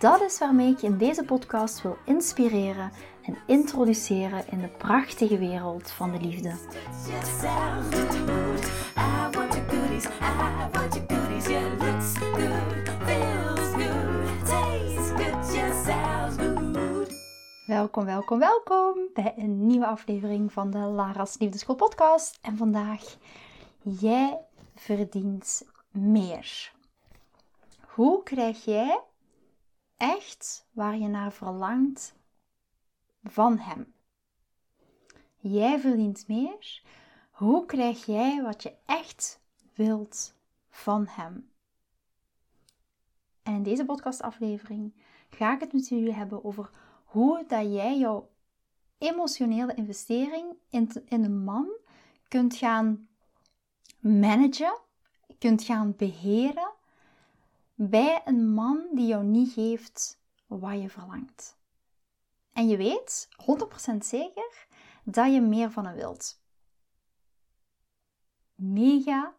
Dat is waarmee ik je in deze podcast wil inspireren en introduceren in de prachtige wereld van de liefde. Welkom, welkom, welkom bij een nieuwe aflevering van de Lara's Liefdeschool podcast. En vandaag, jij verdient meer. Hoe krijg jij echt waar je naar verlangt van Hem. Jij verdient meer. Hoe krijg jij wat je echt wilt van Hem? En in deze podcastaflevering ga ik het met jullie hebben over hoe dat jij jouw emotionele investering in, in een man kunt gaan managen, kunt gaan beheren bij een man die jou niet geeft wat je verlangt. En je weet 100% zeker dat je meer van hem wilt. Mega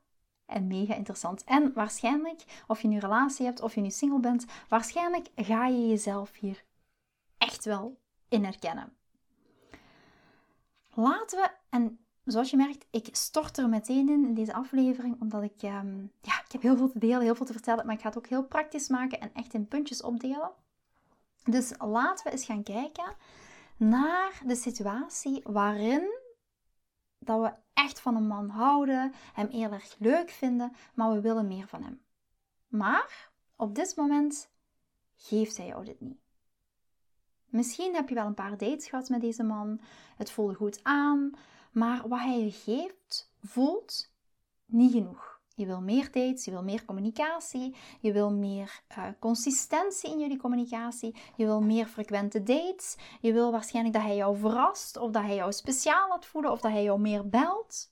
en mega interessant. En waarschijnlijk, of je nu een relatie hebt of je nu single bent, waarschijnlijk ga je jezelf hier echt wel in herkennen. Laten we, en zoals je merkt, ik stort er meteen in in deze aflevering, omdat ik, um, ja, ik heb heel veel te delen, heel veel te vertellen, maar ik ga het ook heel praktisch maken en echt in puntjes opdelen. Dus laten we eens gaan kijken naar de situatie waarin dat we echt van een man houden, hem heel erg leuk vinden, maar we willen meer van hem. Maar op dit moment geeft hij jou dit niet. Misschien heb je wel een paar dates gehad met deze man, het voelde goed aan, maar wat hij je geeft, voelt niet genoeg. Je wil meer dates, je wil meer communicatie, je wil meer uh, consistentie in jullie communicatie, je wil meer frequente dates, je wil waarschijnlijk dat hij jou verrast of dat hij jou speciaal laat voelen of dat hij jou meer belt.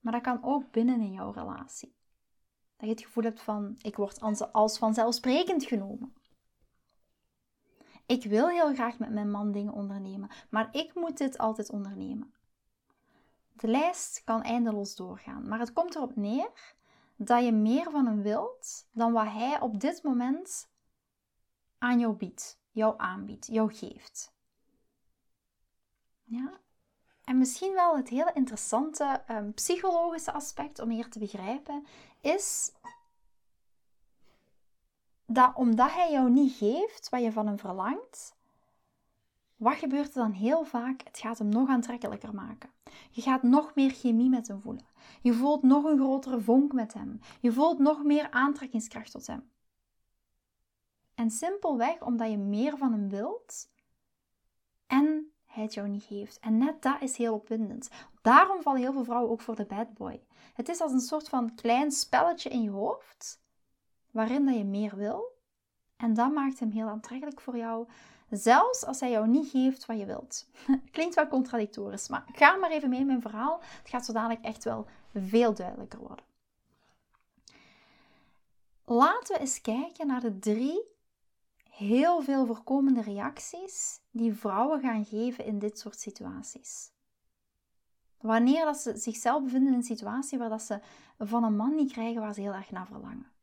Maar dat kan ook binnen in jouw relatie. Dat je het gevoel hebt van, ik word als vanzelfsprekend genomen. Ik wil heel graag met mijn man dingen ondernemen, maar ik moet dit altijd ondernemen. De lijst kan eindeloos doorgaan, maar het komt erop neer dat je meer van hem wilt dan wat hij op dit moment aan jou biedt, jou aanbiedt, jou geeft. Ja? En misschien wel het hele interessante um, psychologische aspect om hier te begrijpen is dat omdat hij jou niet geeft wat je van hem verlangt, wat gebeurt er dan heel vaak? Het gaat hem nog aantrekkelijker maken. Je gaat nog meer chemie met hem voelen. Je voelt nog een grotere vonk met hem. Je voelt nog meer aantrekkingskracht tot hem. En simpelweg omdat je meer van hem wilt en hij het jou niet geeft. En net dat is heel opwindend. Daarom vallen heel veel vrouwen ook voor de bad boy. Het is als een soort van klein spelletje in je hoofd waarin dat je meer wil. En dat maakt hem heel aantrekkelijk voor jou. Zelfs als hij jou niet geeft wat je wilt. Klinkt wel contradictorisch, maar ga maar even mee in mijn verhaal. Het gaat zo dadelijk echt wel veel duidelijker worden. Laten we eens kijken naar de drie heel veel voorkomende reacties die vrouwen gaan geven in dit soort situaties. Wanneer dat ze zichzelf bevinden in een situatie waar dat ze van een man niet krijgen waar ze heel erg naar verlangen.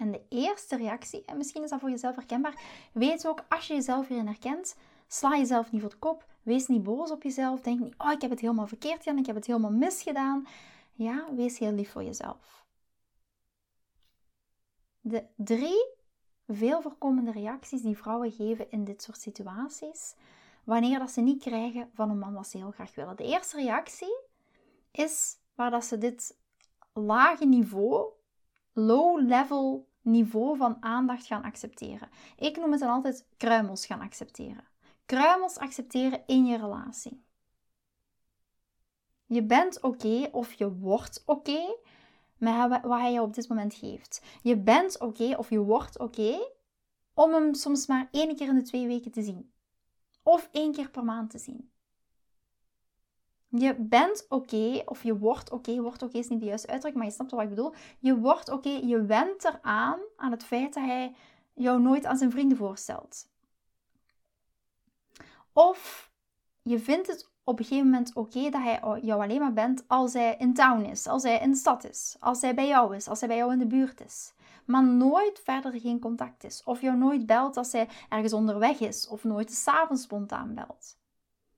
En de eerste reactie, en misschien is dat voor jezelf herkenbaar, weet ook als je jezelf hierin herkent, sla jezelf niet voor de kop, wees niet boos op jezelf, denk niet, oh ik heb het helemaal verkeerd gedaan, ik heb het helemaal misgedaan. Ja, wees heel lief voor jezelf. De drie veel voorkomende reacties die vrouwen geven in dit soort situaties, wanneer dat ze niet krijgen van een man wat ze heel graag willen. De eerste reactie is waar dat ze dit lage niveau low-level niveau van aandacht gaan accepteren. Ik noem het dan altijd kruimels gaan accepteren. Kruimels accepteren in je relatie. Je bent oké of je wordt oké met wat hij je op dit moment geeft. Je bent oké of je wordt oké om hem soms maar één keer in de twee weken te zien. Of één keer per maand te zien. Je bent oké, of je wordt oké. Okay, wordt oké is niet de juiste uitdruk, maar je snapt wat ik bedoel. Je wordt oké, je went eraan aan het feit dat hij jou nooit aan zijn vrienden voorstelt. Of je vindt het op een gegeven moment oké dat hij jou alleen maar bent als hij in town is, als hij in de stad is, als hij bij jou is, als hij bij jou in de buurt is. Maar nooit verder geen contact is. Of jou nooit belt als hij ergens onderweg is, of nooit s'avonds spontaan belt.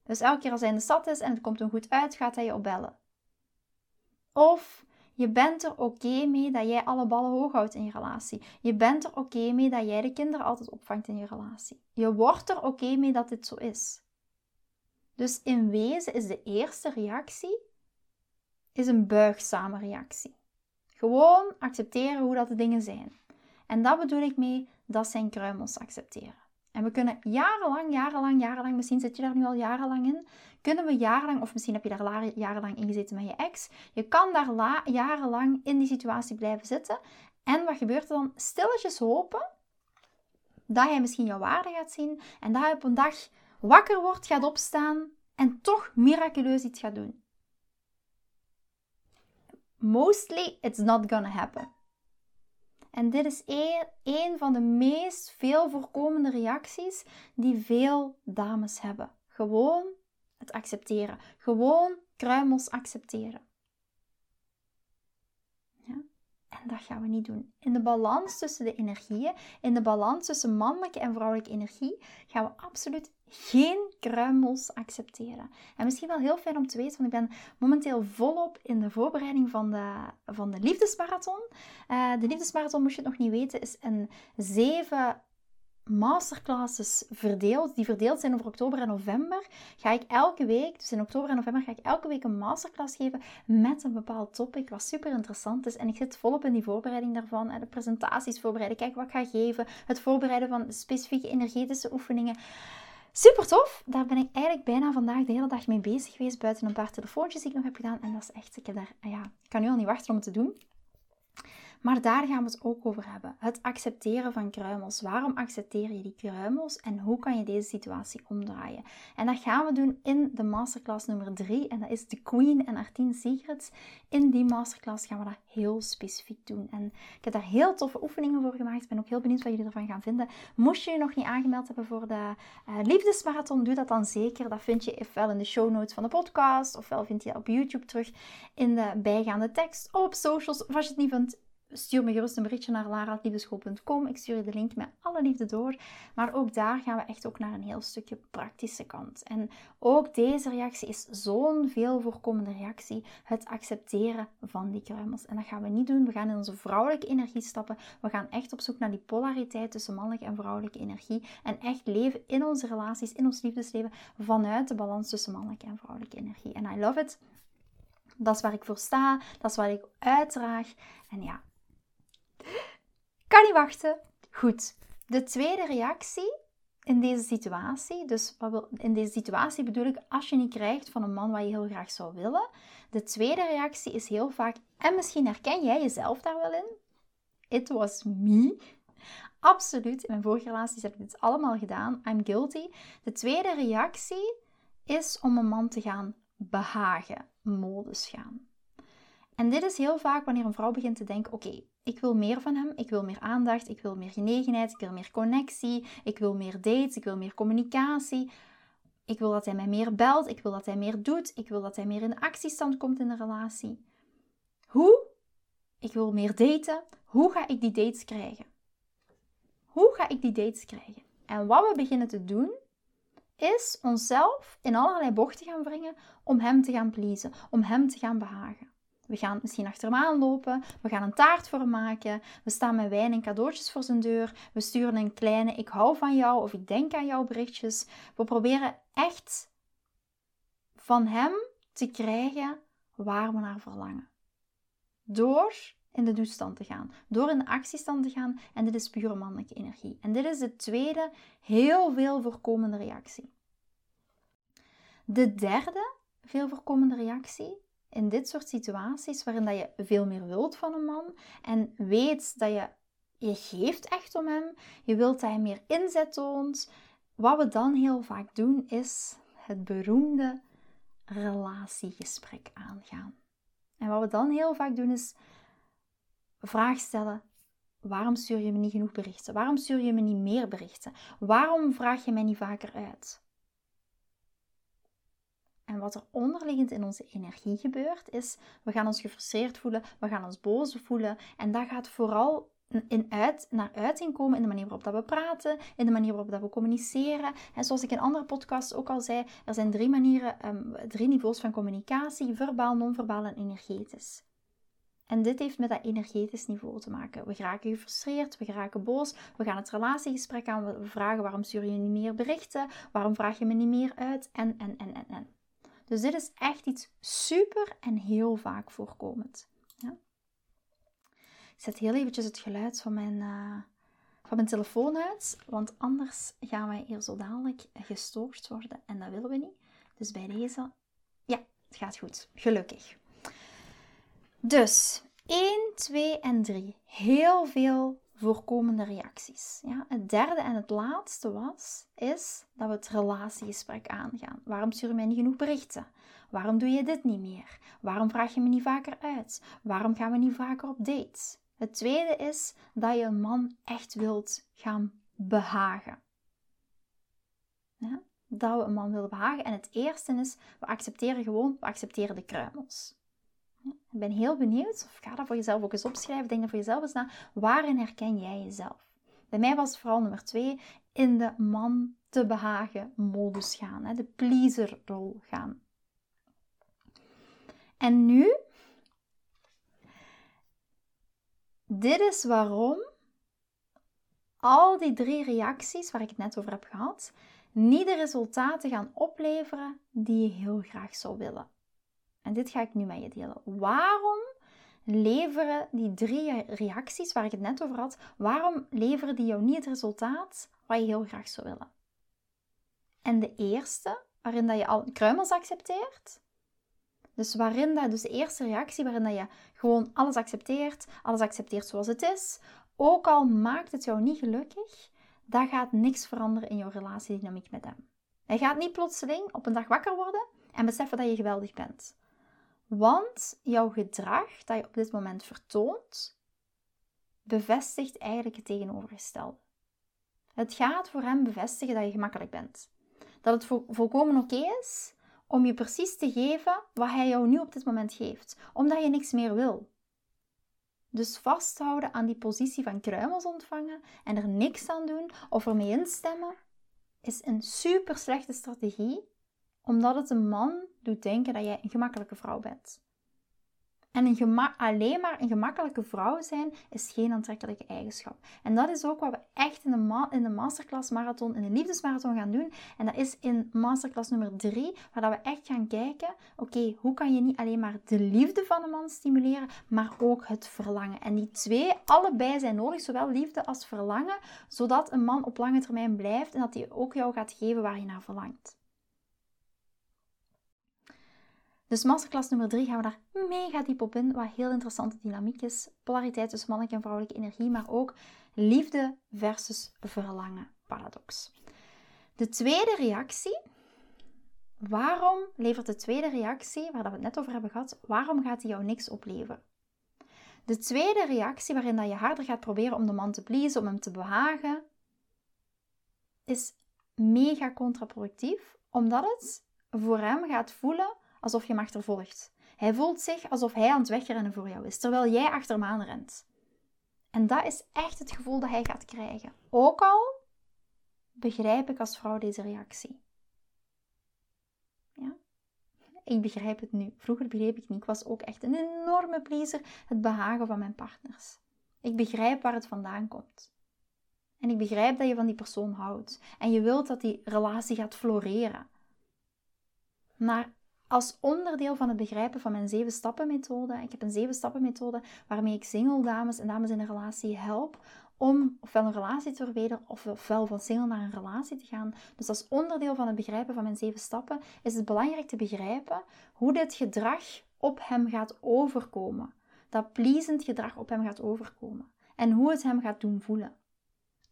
Dus elke keer als hij in de stad is en het komt hem goed uit, gaat hij je opbellen. Of je bent er oké mee dat jij alle ballen hoog houdt in je relatie. Je bent er oké mee dat jij de kinderen altijd opvangt in je relatie. Je wordt er oké mee dat dit zo is. Dus in wezen is de eerste reactie is een buigzame reactie. Gewoon accepteren hoe dat de dingen zijn. En dat bedoel ik mee, dat zijn kruimels accepteren. En we kunnen jarenlang, jarenlang, jarenlang, misschien zit je daar nu al jarenlang in, kunnen we jarenlang, of misschien heb je daar jarenlang in gezeten met je ex, je kan daar jarenlang in die situatie blijven zitten. En wat gebeurt er dan? Stilletjes hopen dat hij misschien jouw waarde gaat zien en dat hij op een dag wakker wordt, gaat opstaan en toch miraculeus iets gaat doen. Mostly it's not gonna happen. En dit is een, van de meest veel voorkomende reacties die veel dames hebben. Gewoon het accepteren. Gewoon kruimels accepteren. Ja? En dat gaan we niet doen. In de balans tussen de energieën, in de balans tussen mannelijke en vrouwelijke energie, gaan we absoluut geen kruimels accepteren. En misschien wel heel fijn om te weten, want ik ben momenteel volop in de voorbereiding van de, van de liefdesmarathon. Uh, de liefdesmarathon, moest je het nog niet weten, is een zeven masterclasses verdeeld, die verdeeld zijn over oktober en november, ga ik elke week, dus in oktober en november, ga ik elke week een masterclass geven met een bepaald topic, wat super interessant is. En ik zit volop in die voorbereiding daarvan, de presentaties voorbereiden, kijk wat ik ga geven, het voorbereiden van specifieke energetische oefeningen. Super tof. Daar ben ik eigenlijk bijna vandaag de hele dag mee bezig geweest. Buiten een paar telefoontjes die ik nog heb gedaan. En dat is echt, ik heb daar, ja, ik kan nu al niet wachten om het te doen. Maar daar gaan we het ook over hebben. Het accepteren van kruimels. Waarom accepteer je die kruimels en hoe kan je deze situatie omdraaien? En dat gaan we doen in de masterclass nummer 3 en dat is de Queen en haar 10 secrets. In die masterclass gaan we dat heel specifiek doen. En ik heb daar heel toffe oefeningen voor gemaakt. Ik ben ook heel benieuwd wat jullie ervan gaan vinden. Moest je je nog niet aangemeld hebben voor de uh, liefdesmarathon, doe dat dan zeker. Dat vind je ofwel in de show notes van de podcast, ofwel vind je dat op YouTube terug in de bijgaande tekst, op socials. Of als je het niet vindt, stuur me gerust een berichtje naar lara.liefdeschool.com. Ik stuur je de link met alle liefde door. Maar ook daar gaan we echt ook naar een heel stukje praktische kant. En ook deze reactie is zo'n veel voorkomende reactie. Het accepteren van die kruimels. En dat gaan we niet doen. We gaan in onze vrouwelijke energie stappen. We gaan echt op zoek naar die polariteit tussen mannelijke en vrouwelijke energie. En echt leven in onze relaties, in ons liefdesleven, vanuit de balans tussen mannelijke en vrouwelijke energie. En I love it. Dat is waar ik voor sta. Dat is wat ik uitdraag. En ja, kan niet wachten. Goed. De tweede reactie in deze situatie, dus in deze situatie bedoel ik als je niet krijgt van een man wat je heel graag zou willen. De tweede reactie is heel vaak, en misschien herken jij jezelf daar wel in. It was me. Absoluut. In mijn vorige relaties heb ik dit allemaal gedaan. I'm guilty. De tweede reactie is om een man te gaan behagen, modus gaan. En dit is heel vaak wanneer een vrouw begint te denken: oké, ik wil meer van hem, ik wil meer aandacht, ik wil meer genegenheid, ik wil meer connectie, ik wil meer dates, ik wil meer communicatie. Ik wil dat hij mij meer belt, ik wil dat hij meer doet, ik wil dat hij meer in actiestand komt in de relatie. Hoe? Ik wil meer daten. Hoe ga ik die dates krijgen? Hoe ga ik die dates krijgen? En wat we beginnen te doen, is onszelf in allerlei bochten gaan wringen om hem te gaan pleasen, om hem te gaan behagen. We gaan misschien achter hem aanlopen. We gaan een taart voor maken. We staan met wijn en cadeautjes voor zijn deur. We sturen een kleine ik hou van jou of ik denk aan jou berichtjes. We proberen echt van hem te krijgen waar we naar verlangen. Door in de doestand te gaan, door in de actiestand te gaan en dit is pure mannelijke energie. En dit is de tweede heel veel voorkomende reactie. De derde veel voorkomende reactie in dit soort situaties waarin dat je veel meer wilt van een man en weet dat je je geeft echt om hem. Je wilt dat hij meer inzet toont. Wat we dan heel vaak doen is het beroemde relatiegesprek aangaan. En wat we dan heel vaak doen is vraag stellen: waarom stuur je me niet genoeg berichten? Waarom stuur je me niet meer berichten? Waarom vraag je mij niet vaker uit? En wat er onderliggend in onze energie gebeurt, is we gaan ons gefrustreerd voelen, we gaan ons boos voelen. En dat gaat vooral in uit, naar uiting komen in de manier waarop dat we praten, in de manier waarop dat we communiceren. En zoals ik in andere podcasts ook al zei, er zijn drie manieren, um, drie niveaus van communicatie: verbaal, non-verbaal en energetisch. En dit heeft met dat energetisch niveau te maken. We raken gefrustreerd, we raken boos, we gaan het relatiegesprek aan, we vragen waarom stuur je niet meer berichten, waarom vraag je me niet meer uit, en, en, en, en. Dus dit is echt iets super en heel vaak voorkomend. Ja? Ik zet heel eventjes het geluid van mijn, uh, van mijn telefoon uit, want anders gaan wij hier zo dadelijk gestoord worden en dat willen we niet. Dus bij deze, ja, het gaat goed. Gelukkig. Dus 1, 2 en 3. Heel veel voorkomende reacties. Ja, het derde en het laatste was, is dat we het relatiegesprek aangaan. Waarom stuur je mij niet genoeg berichten? Waarom doe je dit niet meer? Waarom vraag je me niet vaker uit? Waarom gaan we niet vaker op dates? Het tweede is dat je een man echt wilt gaan behagen. Ja, dat we een man willen behagen. En het eerste is, we accepteren gewoon, we accepteren de kruimels. Ik ben heel benieuwd, of ga dat voor jezelf ook eens opschrijven, denk voor jezelf eens na, waarin herken jij jezelf? Bij mij was vooral nummer twee, in de man te behagen modus gaan, de pleaser-rol gaan. En nu, dit is waarom al die drie reacties waar ik het net over heb gehad, niet de resultaten gaan opleveren die je heel graag zou willen. En dit ga ik nu met je delen. Waarom leveren die drie reacties waar ik het net over had, waarom leveren die jou niet het resultaat wat je heel graag zou willen? En de eerste, waarin dat je al kruimels accepteert. Dus waarin dat, dus de eerste reactie waarin dat je gewoon alles accepteert, alles accepteert zoals het is, ook al maakt het jou niet gelukkig, dat gaat niks veranderen in jouw relatiedynamiek met hem. Hij gaat niet plotseling op een dag wakker worden en beseffen dat je geweldig bent. Want jouw gedrag dat je op dit moment vertoont, bevestigt eigenlijk het tegenovergestelde. Het gaat voor hem bevestigen dat je gemakkelijk bent. Dat het volkomen oké is om je precies te geven wat hij jou nu op dit moment geeft, omdat je niks meer wil. Dus vasthouden aan die positie van kruimels ontvangen en er niks aan doen of ermee instemmen, is een super slechte strategie omdat het een man doet denken dat jij een gemakkelijke vrouw bent. En een alleen maar een gemakkelijke vrouw zijn is geen aantrekkelijke eigenschap. En dat is ook wat we echt in de, in de masterclass marathon, in de liefdesmarathon gaan doen. En dat is in masterclass nummer 3, waar we echt gaan kijken, oké, hoe kan je niet alleen maar de liefde van een man stimuleren, maar ook het verlangen. En die twee, allebei zijn nodig, zowel liefde als verlangen, zodat een man op lange termijn blijft en dat hij ook jou gaat geven waar je naar verlangt. Dus masterclass nummer 3 gaan we daar mega diep op in, wat heel interessante dynamiek is. Polariteit tussen mannelijke en vrouwelijke energie, maar ook liefde versus verlangen paradox. De tweede reactie, waarom levert de tweede reactie, waar we het net over hebben gehad, waarom gaat die jou niks opleveren? De tweede reactie, waarin dat je harder gaat proberen om de man te pleasen, om hem te behagen, is mega contraproductief, omdat het voor hem gaat voelen alsof je hem achtervolgt. Hij voelt zich alsof hij aan het wegrennen voor jou is, terwijl jij achter hem aan rent. En dat is echt het gevoel dat hij gaat krijgen. Ook al begrijp ik als vrouw deze reactie. Ja? Ik begrijp het nu. Vroeger begreep ik niet. Ik was ook echt een enorme pleaser, het behagen van mijn partners. Ik begrijp waar het vandaan komt. En ik begrijp dat je van die persoon houdt. En je wilt dat die relatie gaat floreren. Maar als onderdeel van het begrijpen van mijn zeven stappen methode. Ik heb een zeven stappen methode waarmee ik single dames en dames in een relatie help om ofwel een relatie te verbeteren ofwel van single naar een relatie te gaan. Dus als onderdeel van het begrijpen van mijn zeven stappen is het belangrijk te begrijpen hoe dit gedrag op hem gaat overkomen. Dat pleasend gedrag op hem gaat overkomen. en hoe het hem gaat doen voelen.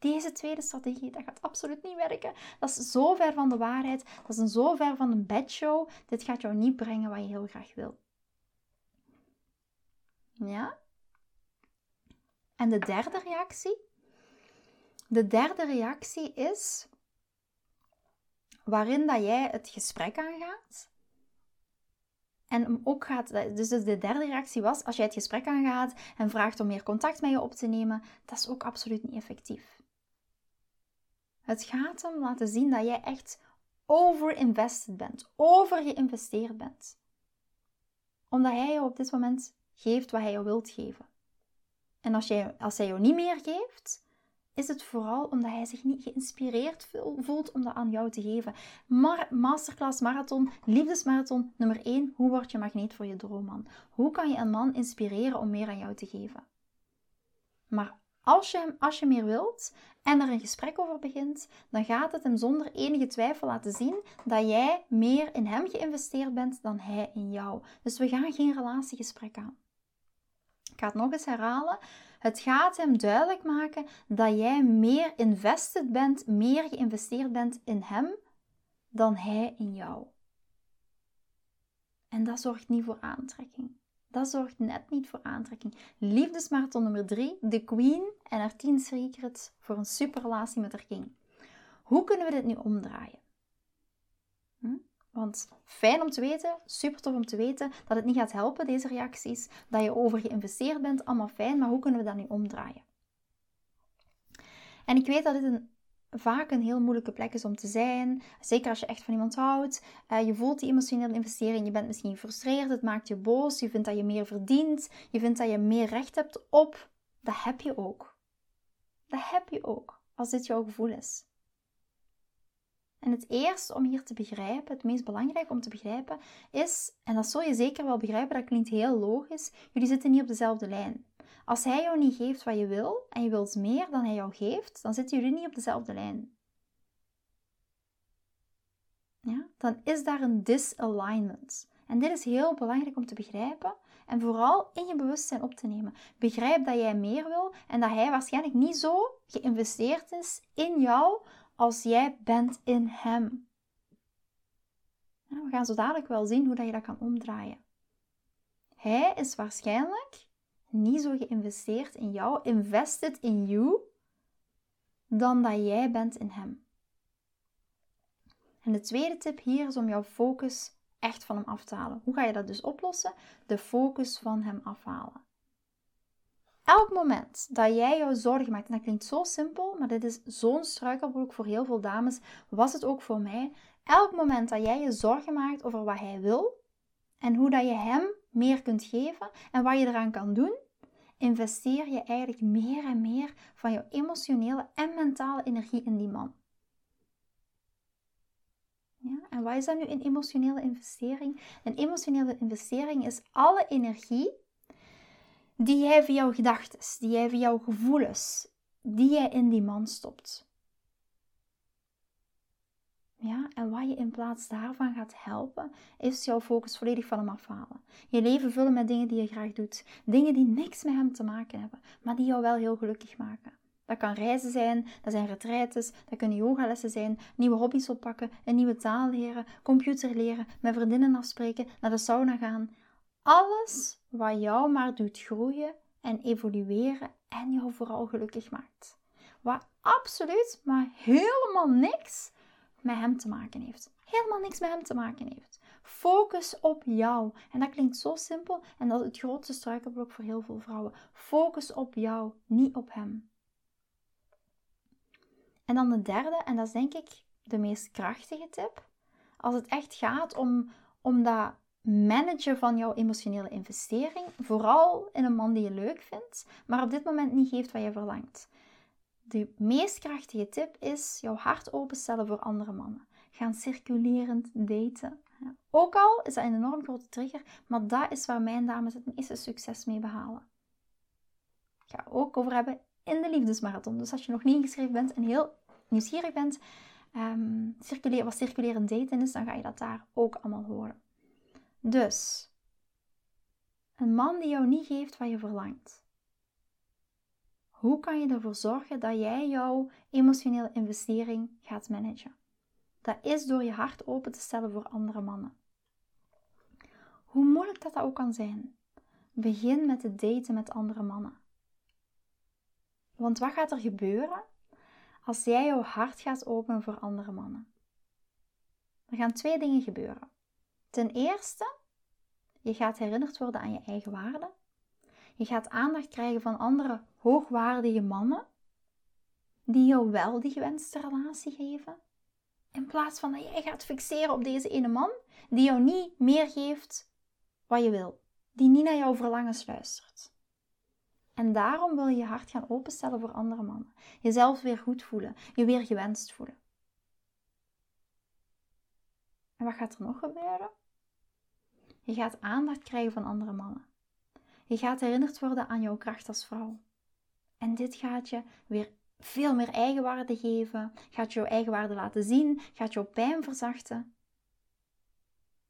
Deze tweede strategie, dat gaat absoluut niet werken. Dat is zo ver van de waarheid. Dat is een zo ver van een bedshow. Dit gaat jou niet brengen wat je heel graag wil. Ja? En de derde reactie? De derde reactie is waarin dat jij het gesprek aangaat. En ook gaat, dus de derde reactie was, als jij het gesprek aangaat en vraagt om meer contact met je op te nemen, dat is ook absoluut niet effectief. Het gaat hem laten zien dat jij echt over-invested bent, over geïnvesteerd bent. Omdat hij je op dit moment geeft wat hij jou wilt geven. En als, jij, als hij jou niet meer geeft, is het vooral omdat hij zich niet geïnspireerd voelt om dat aan jou te geven. Masterclass marathon, liefdesmarathon nummer 1. Hoe word je magneet voor je droomman? Hoe kan je een man inspireren om meer aan jou te geven? Maar als je, als je meer wilt en er een gesprek over begint, dan gaat het hem zonder enige twijfel laten zien dat jij meer in hem geïnvesteerd bent dan hij in jou. Dus we gaan geen relatiegesprek aan. Ik ga het nog eens herhalen. Het gaat hem duidelijk maken dat jij meer invested bent, meer geïnvesteerd bent in hem dan hij in jou. En dat zorgt niet voor aantrekking. Dat zorgt net niet voor aantrekking. Liefdesmarathon nummer 3, de Queen en haar 10 secrets voor een superrelatie met haar king. Hoe kunnen we dit nu omdraaien? Hm? Want fijn om te weten, super tof om te weten dat het niet gaat helpen, deze reacties, dat je over geïnvesteerd bent, allemaal fijn, maar hoe kunnen we dat nu omdraaien? En ik weet dat dit een, vaak een heel moeilijke plek is om te zijn, zeker als je echt van iemand houdt. Uh, je voelt die emotionele investering, je bent misschien gefrustreerd, het maakt je boos, je vindt dat je meer verdient, je vindt dat je meer recht hebt op. Dat heb je ook. Dat heb je ook, als dit jouw gevoel is. En het eerste om hier te begrijpen, het meest belangrijk om te begrijpen, is, en dat zul je zeker wel begrijpen, dat klinkt heel logisch, jullie zitten niet op dezelfde lijn. Als hij jou niet geeft wat je wil en je wilt meer dan hij jou geeft, dan zitten jullie niet op dezelfde lijn. Ja? Dan is daar een disalignment. En dit is heel belangrijk om te begrijpen en vooral in je bewustzijn op te nemen. Begrijp dat jij meer wil en dat hij waarschijnlijk niet zo geïnvesteerd is in jou als jij bent in Hem. we gaan zo dadelijk wel zien hoe dat je dat kan omdraaien. Hij is waarschijnlijk niet zo geïnvesteerd in jou, invested in you, dan dat jij bent in Hem. En de tweede tip hier is om jouw focus echt van Hem af te halen. Hoe ga je dat dus oplossen? De focus van Hem afhalen elk moment dat jij jou zorgen maakt, en dat klinkt zo simpel, maar dit is zo'n struikelblok voor heel veel dames, was het ook voor mij. Elk moment dat jij je zorgen maakt over wat hij wil en hoe dat je hem meer kunt geven en wat je eraan kan doen, investeer je eigenlijk meer en meer van jouw emotionele en mentale energie in die man. Ja, en wat is dat nu een emotionele investering? Een emotionele investering is alle energie die jij via jouw gedachten, die jij via jouw gevoelens, die jij in die man stopt. Ja, en wat je in plaats daarvan gaat helpen, is jouw focus volledig van hem afhalen. Je leven vullen met dingen die je graag doet. Dingen die niks met hem te maken hebben, maar die jou wel heel gelukkig maken. Dat kan reizen zijn, dat zijn retraites, dat kunnen yogalessen zijn, nieuwe hobby's oppakken, een nieuwe taal leren, computer leren, met vriendinnen afspreken, naar de sauna gaan. Alles wat jou maar doet groeien en evolueren en jou vooral gelukkig maakt. Wat absoluut maar helemaal niks met hem te maken heeft. Helemaal niks met hem te maken heeft. Focus op jou. En dat klinkt zo simpel en dat is het grootste struikelblok voor heel veel vrouwen. Focus op jou, niet op hem. En dan de derde, en dat is denk ik de meest krachtige tip. Als het echt gaat om, om dat managen van jouw emotionele investering. Vooral in een man die je leuk vindt, maar op dit moment niet geeft wat je verlangt. De meest krachtige tip is jouw hart openstellen voor andere mannen. Gaan circulerend daten. Ook al is dat een enorm grote trigger, maar dat is waar mijn dames het meeste succes mee behalen. Ik ga ook over hebben in de liefdesmarathon. Dus als je nog niet ingeschreven bent en heel nieuwsgierig bent, um, wat circulerend daten is, dan ga je dat daar ook allemaal horen. Dus, een man die jou niet geeft wat je verlangt. Hoe kan je ervoor zorgen dat jij jouw emotionele investering gaat managen? Dat is door je hart open te stellen voor andere mannen. Hoe moeilijk dat, ook kan zijn. Begin met het daten met andere mannen. Want wat gaat er gebeuren als jij jouw hart gaat openen voor andere mannen? Er gaan twee dingen gebeuren. Ten eerste, je gaat herinnerd worden aan je eigen waarde. Je gaat aandacht krijgen van andere hoogwaardige mannen die jou wel die gewenste relatie geven. In plaats van dat jij gaat fixeren op deze ene man die jou niet meer geeft wat je wil, die niet naar jouw verlangens luistert. En daarom wil je je hart gaan openstellen voor andere mannen. Jezelf weer goed voelen, je weer gewenst voelen. En wat gaat er nog gebeuren? Je gaat aandacht krijgen van andere mannen. Je gaat herinnerd worden aan jouw kracht als vrouw. En dit gaat je weer veel meer eigenwaarde geven, gaat jouw eigenwaarde laten zien, gaat jouw pijn verzachten.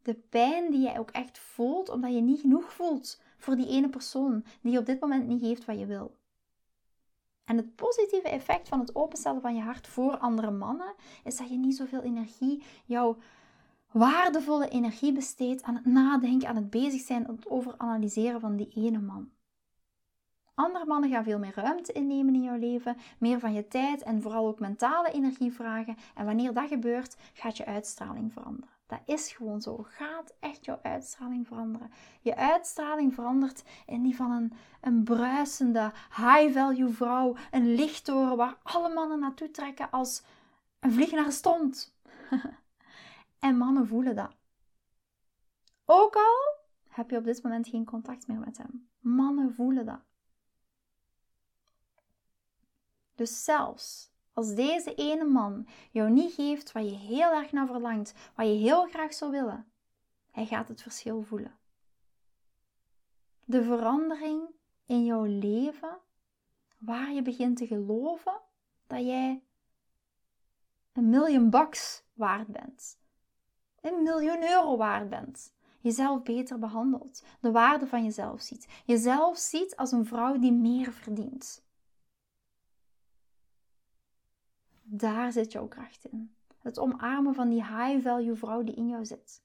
De pijn die jij ook echt voelt omdat je niet genoeg voelt voor die ene persoon die op dit moment niet geeft wat je wil. En het positieve effect van het openstellen van je hart voor andere mannen is dat je niet zoveel energie, jouw waardevolle energie besteedt aan het nadenken, aan het bezig zijn, aan het overanalyseren van die ene man. Andere mannen gaan veel meer ruimte innemen in jouw leven, meer van je tijd en vooral ook mentale energie vragen. En wanneer dat gebeurt, gaat je uitstraling veranderen. Dat is gewoon zo. Gaat echt jouw uitstraling veranderen. Je uitstraling verandert in die van een, een bruisende, high-value vrouw. Een lichttoren waar alle mannen naartoe trekken als een vlieg naar stond. en mannen voelen dat. Ook al heb je op dit moment geen contact meer met hem. Mannen voelen dat. Dus zelfs als deze ene man jou niet geeft wat je heel erg naar verlangt, wat je heel graag zou willen, hij gaat het verschil voelen. De verandering in jouw leven, waar je begint te geloven dat jij een miljoen bucks waard bent, een miljoen euro waard bent, jezelf beter behandelt, de waarde van jezelf ziet, jezelf ziet als een vrouw die meer verdient. Daar zit jouw kracht in. Het omarmen van die high-value vrouw die in jou zit.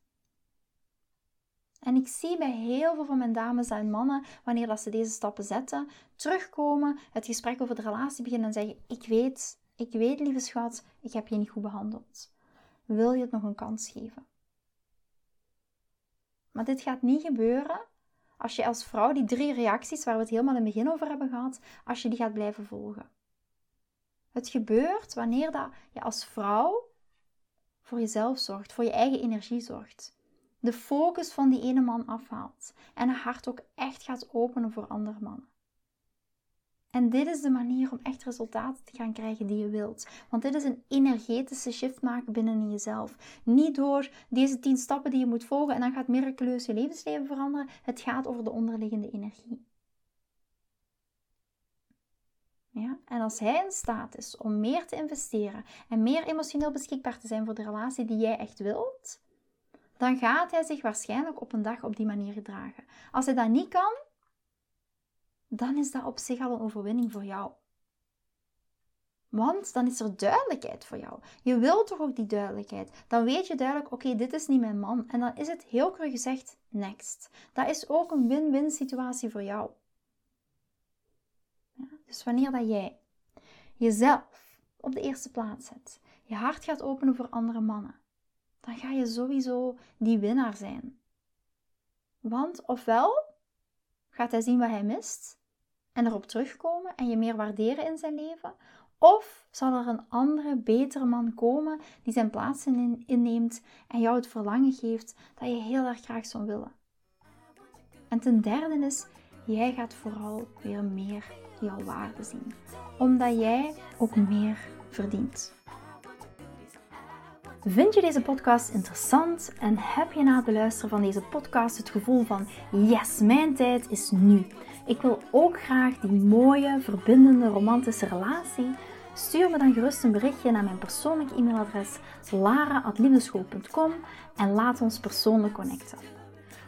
En ik zie bij heel veel van mijn dames en mannen, wanneer dat ze deze stappen zetten, terugkomen, het gesprek over de relatie beginnen en zeggen: Ik weet, ik weet, lieve schat, ik heb je niet goed behandeld. Wil je het nog een kans geven? Maar dit gaat niet gebeuren als je als vrouw die drie reacties waar we het helemaal in het begin over hebben gehad, als je die gaat blijven volgen. Het gebeurt wanneer dat je als vrouw voor jezelf zorgt, voor je eigen energie zorgt. De focus van die ene man afhaalt en het hart ook echt gaat openen voor andere mannen. En dit is de manier om echt resultaten te gaan krijgen die je wilt. Want dit is een energetische shift maken binnen in jezelf. Niet door deze tien stappen die je moet volgen en dan gaat miraculeus je levensleven veranderen. Het gaat over de onderliggende energie. Ja? En als hij in staat is om meer te investeren en meer emotioneel beschikbaar te zijn voor de relatie die jij echt wilt, dan gaat hij zich waarschijnlijk op een dag op die manier gedragen. Als hij dat niet kan, dan is dat op zich al een overwinning voor jou. Want dan is er duidelijkheid voor jou. Je wilt toch ook die duidelijkheid. Dan weet je duidelijk, oké, dit is niet mijn man. En dan is het heel kort gezegd, next. Dat is ook een win-win situatie voor jou. Dus wanneer dat jij jezelf op de eerste plaats zet, je hart gaat openen voor andere mannen, dan ga je sowieso die winnaar zijn. Want ofwel gaat hij zien wat hij mist en erop terugkomen en je meer waarderen in zijn leven, of zal er een andere, betere man komen die zijn plaats inneemt en jou het verlangen geeft dat je heel erg graag zou willen. En ten derde is, jij gaat vooral weer meer jouw waarde zien. Omdat jij ook meer verdient. Vind je deze podcast interessant en heb je na het luisteren van deze podcast het gevoel van yes, mijn tijd is nu. Ik wil ook graag die mooie, verbindende, romantische relatie. Stuur me dan gerust een berichtje naar mijn persoonlijke e-mailadres lara.liefdeschool.com en laat ons persoonlijk connecten.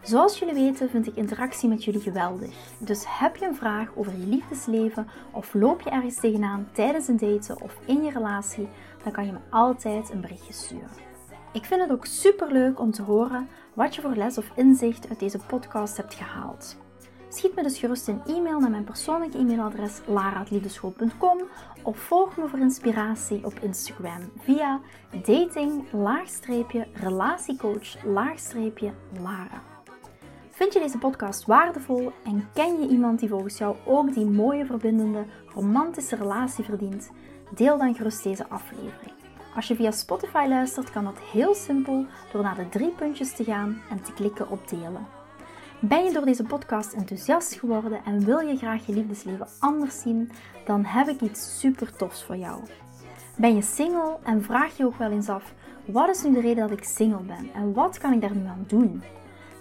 Zoals jullie weten vind ik interactie met jullie geweldig. Dus heb je een vraag over je liefdesleven of loop je ergens tegenaan tijdens een daten of in je relatie, dan kan je me altijd een berichtje sturen. Ik vind het ook super leuk om te horen wat je voor les of inzicht uit deze podcast hebt gehaald. Schiet me dus gerust een e-mail naar mijn persoonlijke e-mailadres lara.liefdeschool.com of volg me voor inspiratie op Instagram via dating-relatiecoach-lara. Vind je deze podcast waardevol en ken je iemand die volgens jou ook die mooie, verbindende, romantische relatie verdient? Deel dan gerust deze aflevering. Als je via Spotify luistert, kan dat heel simpel door naar de drie puntjes te gaan en te klikken op delen. Ben je door deze podcast enthousiast geworden en wil je graag je liefdesleven anders zien, dan heb ik iets super tofs voor jou. Ben je single en vraag je ook wel eens af: wat is nu de reden dat ik single ben en wat kan ik daar nu aan doen?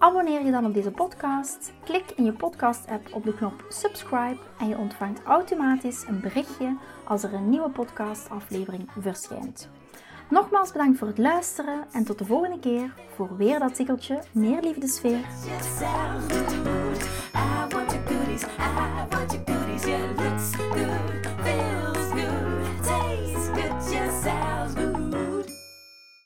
Abonneer je dan op deze podcast, klik in je podcast-app op de knop subscribe en je ontvangt automatisch een berichtje als er een nieuwe podcastaflevering verschijnt. Nogmaals bedankt voor het luisteren en tot de volgende keer voor weer dat tikkeltje meer liefdesfeer.